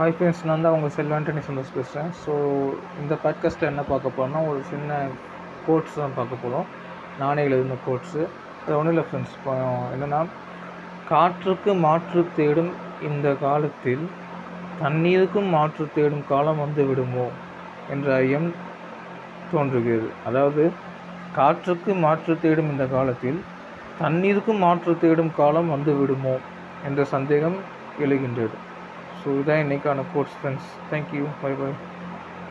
Hi friends நான் தான் உங்கள் செல்வாண்டனி சந்தோஷ் பேசுகிறேன். ஸோ இந்த பாட்காஸ்ட்டில் என்ன பார்க்க போகிறோம்னா ஒரு சின்ன கோட்ஸ் தான் பார்க்க போகிறோம் நானே எழுதின கோட்ஸு அது ஒன்றும் இல்லை ஃப்ரெண்ட்ஸ் இப்போ என்னென்னா காற்றுக்கு மாற்று தேடும் இந்த காலத்தில் தண்ணீருக்கும் மாற்று தேடும் காலம் வந்து விடுமோ என்ற ஐயம் தோன்றுகிறது. அதாவது காற்றுக்கு மாற்று தேடும் இந்த காலத்தில் தண்ணீருக்கும் மாற்று தேடும் காலம் வந்து விடுமோ என்ற சந்தேகம் எழுகின்றது. ஸோ இதான் இன்றைக்கான course friends thank you bye bye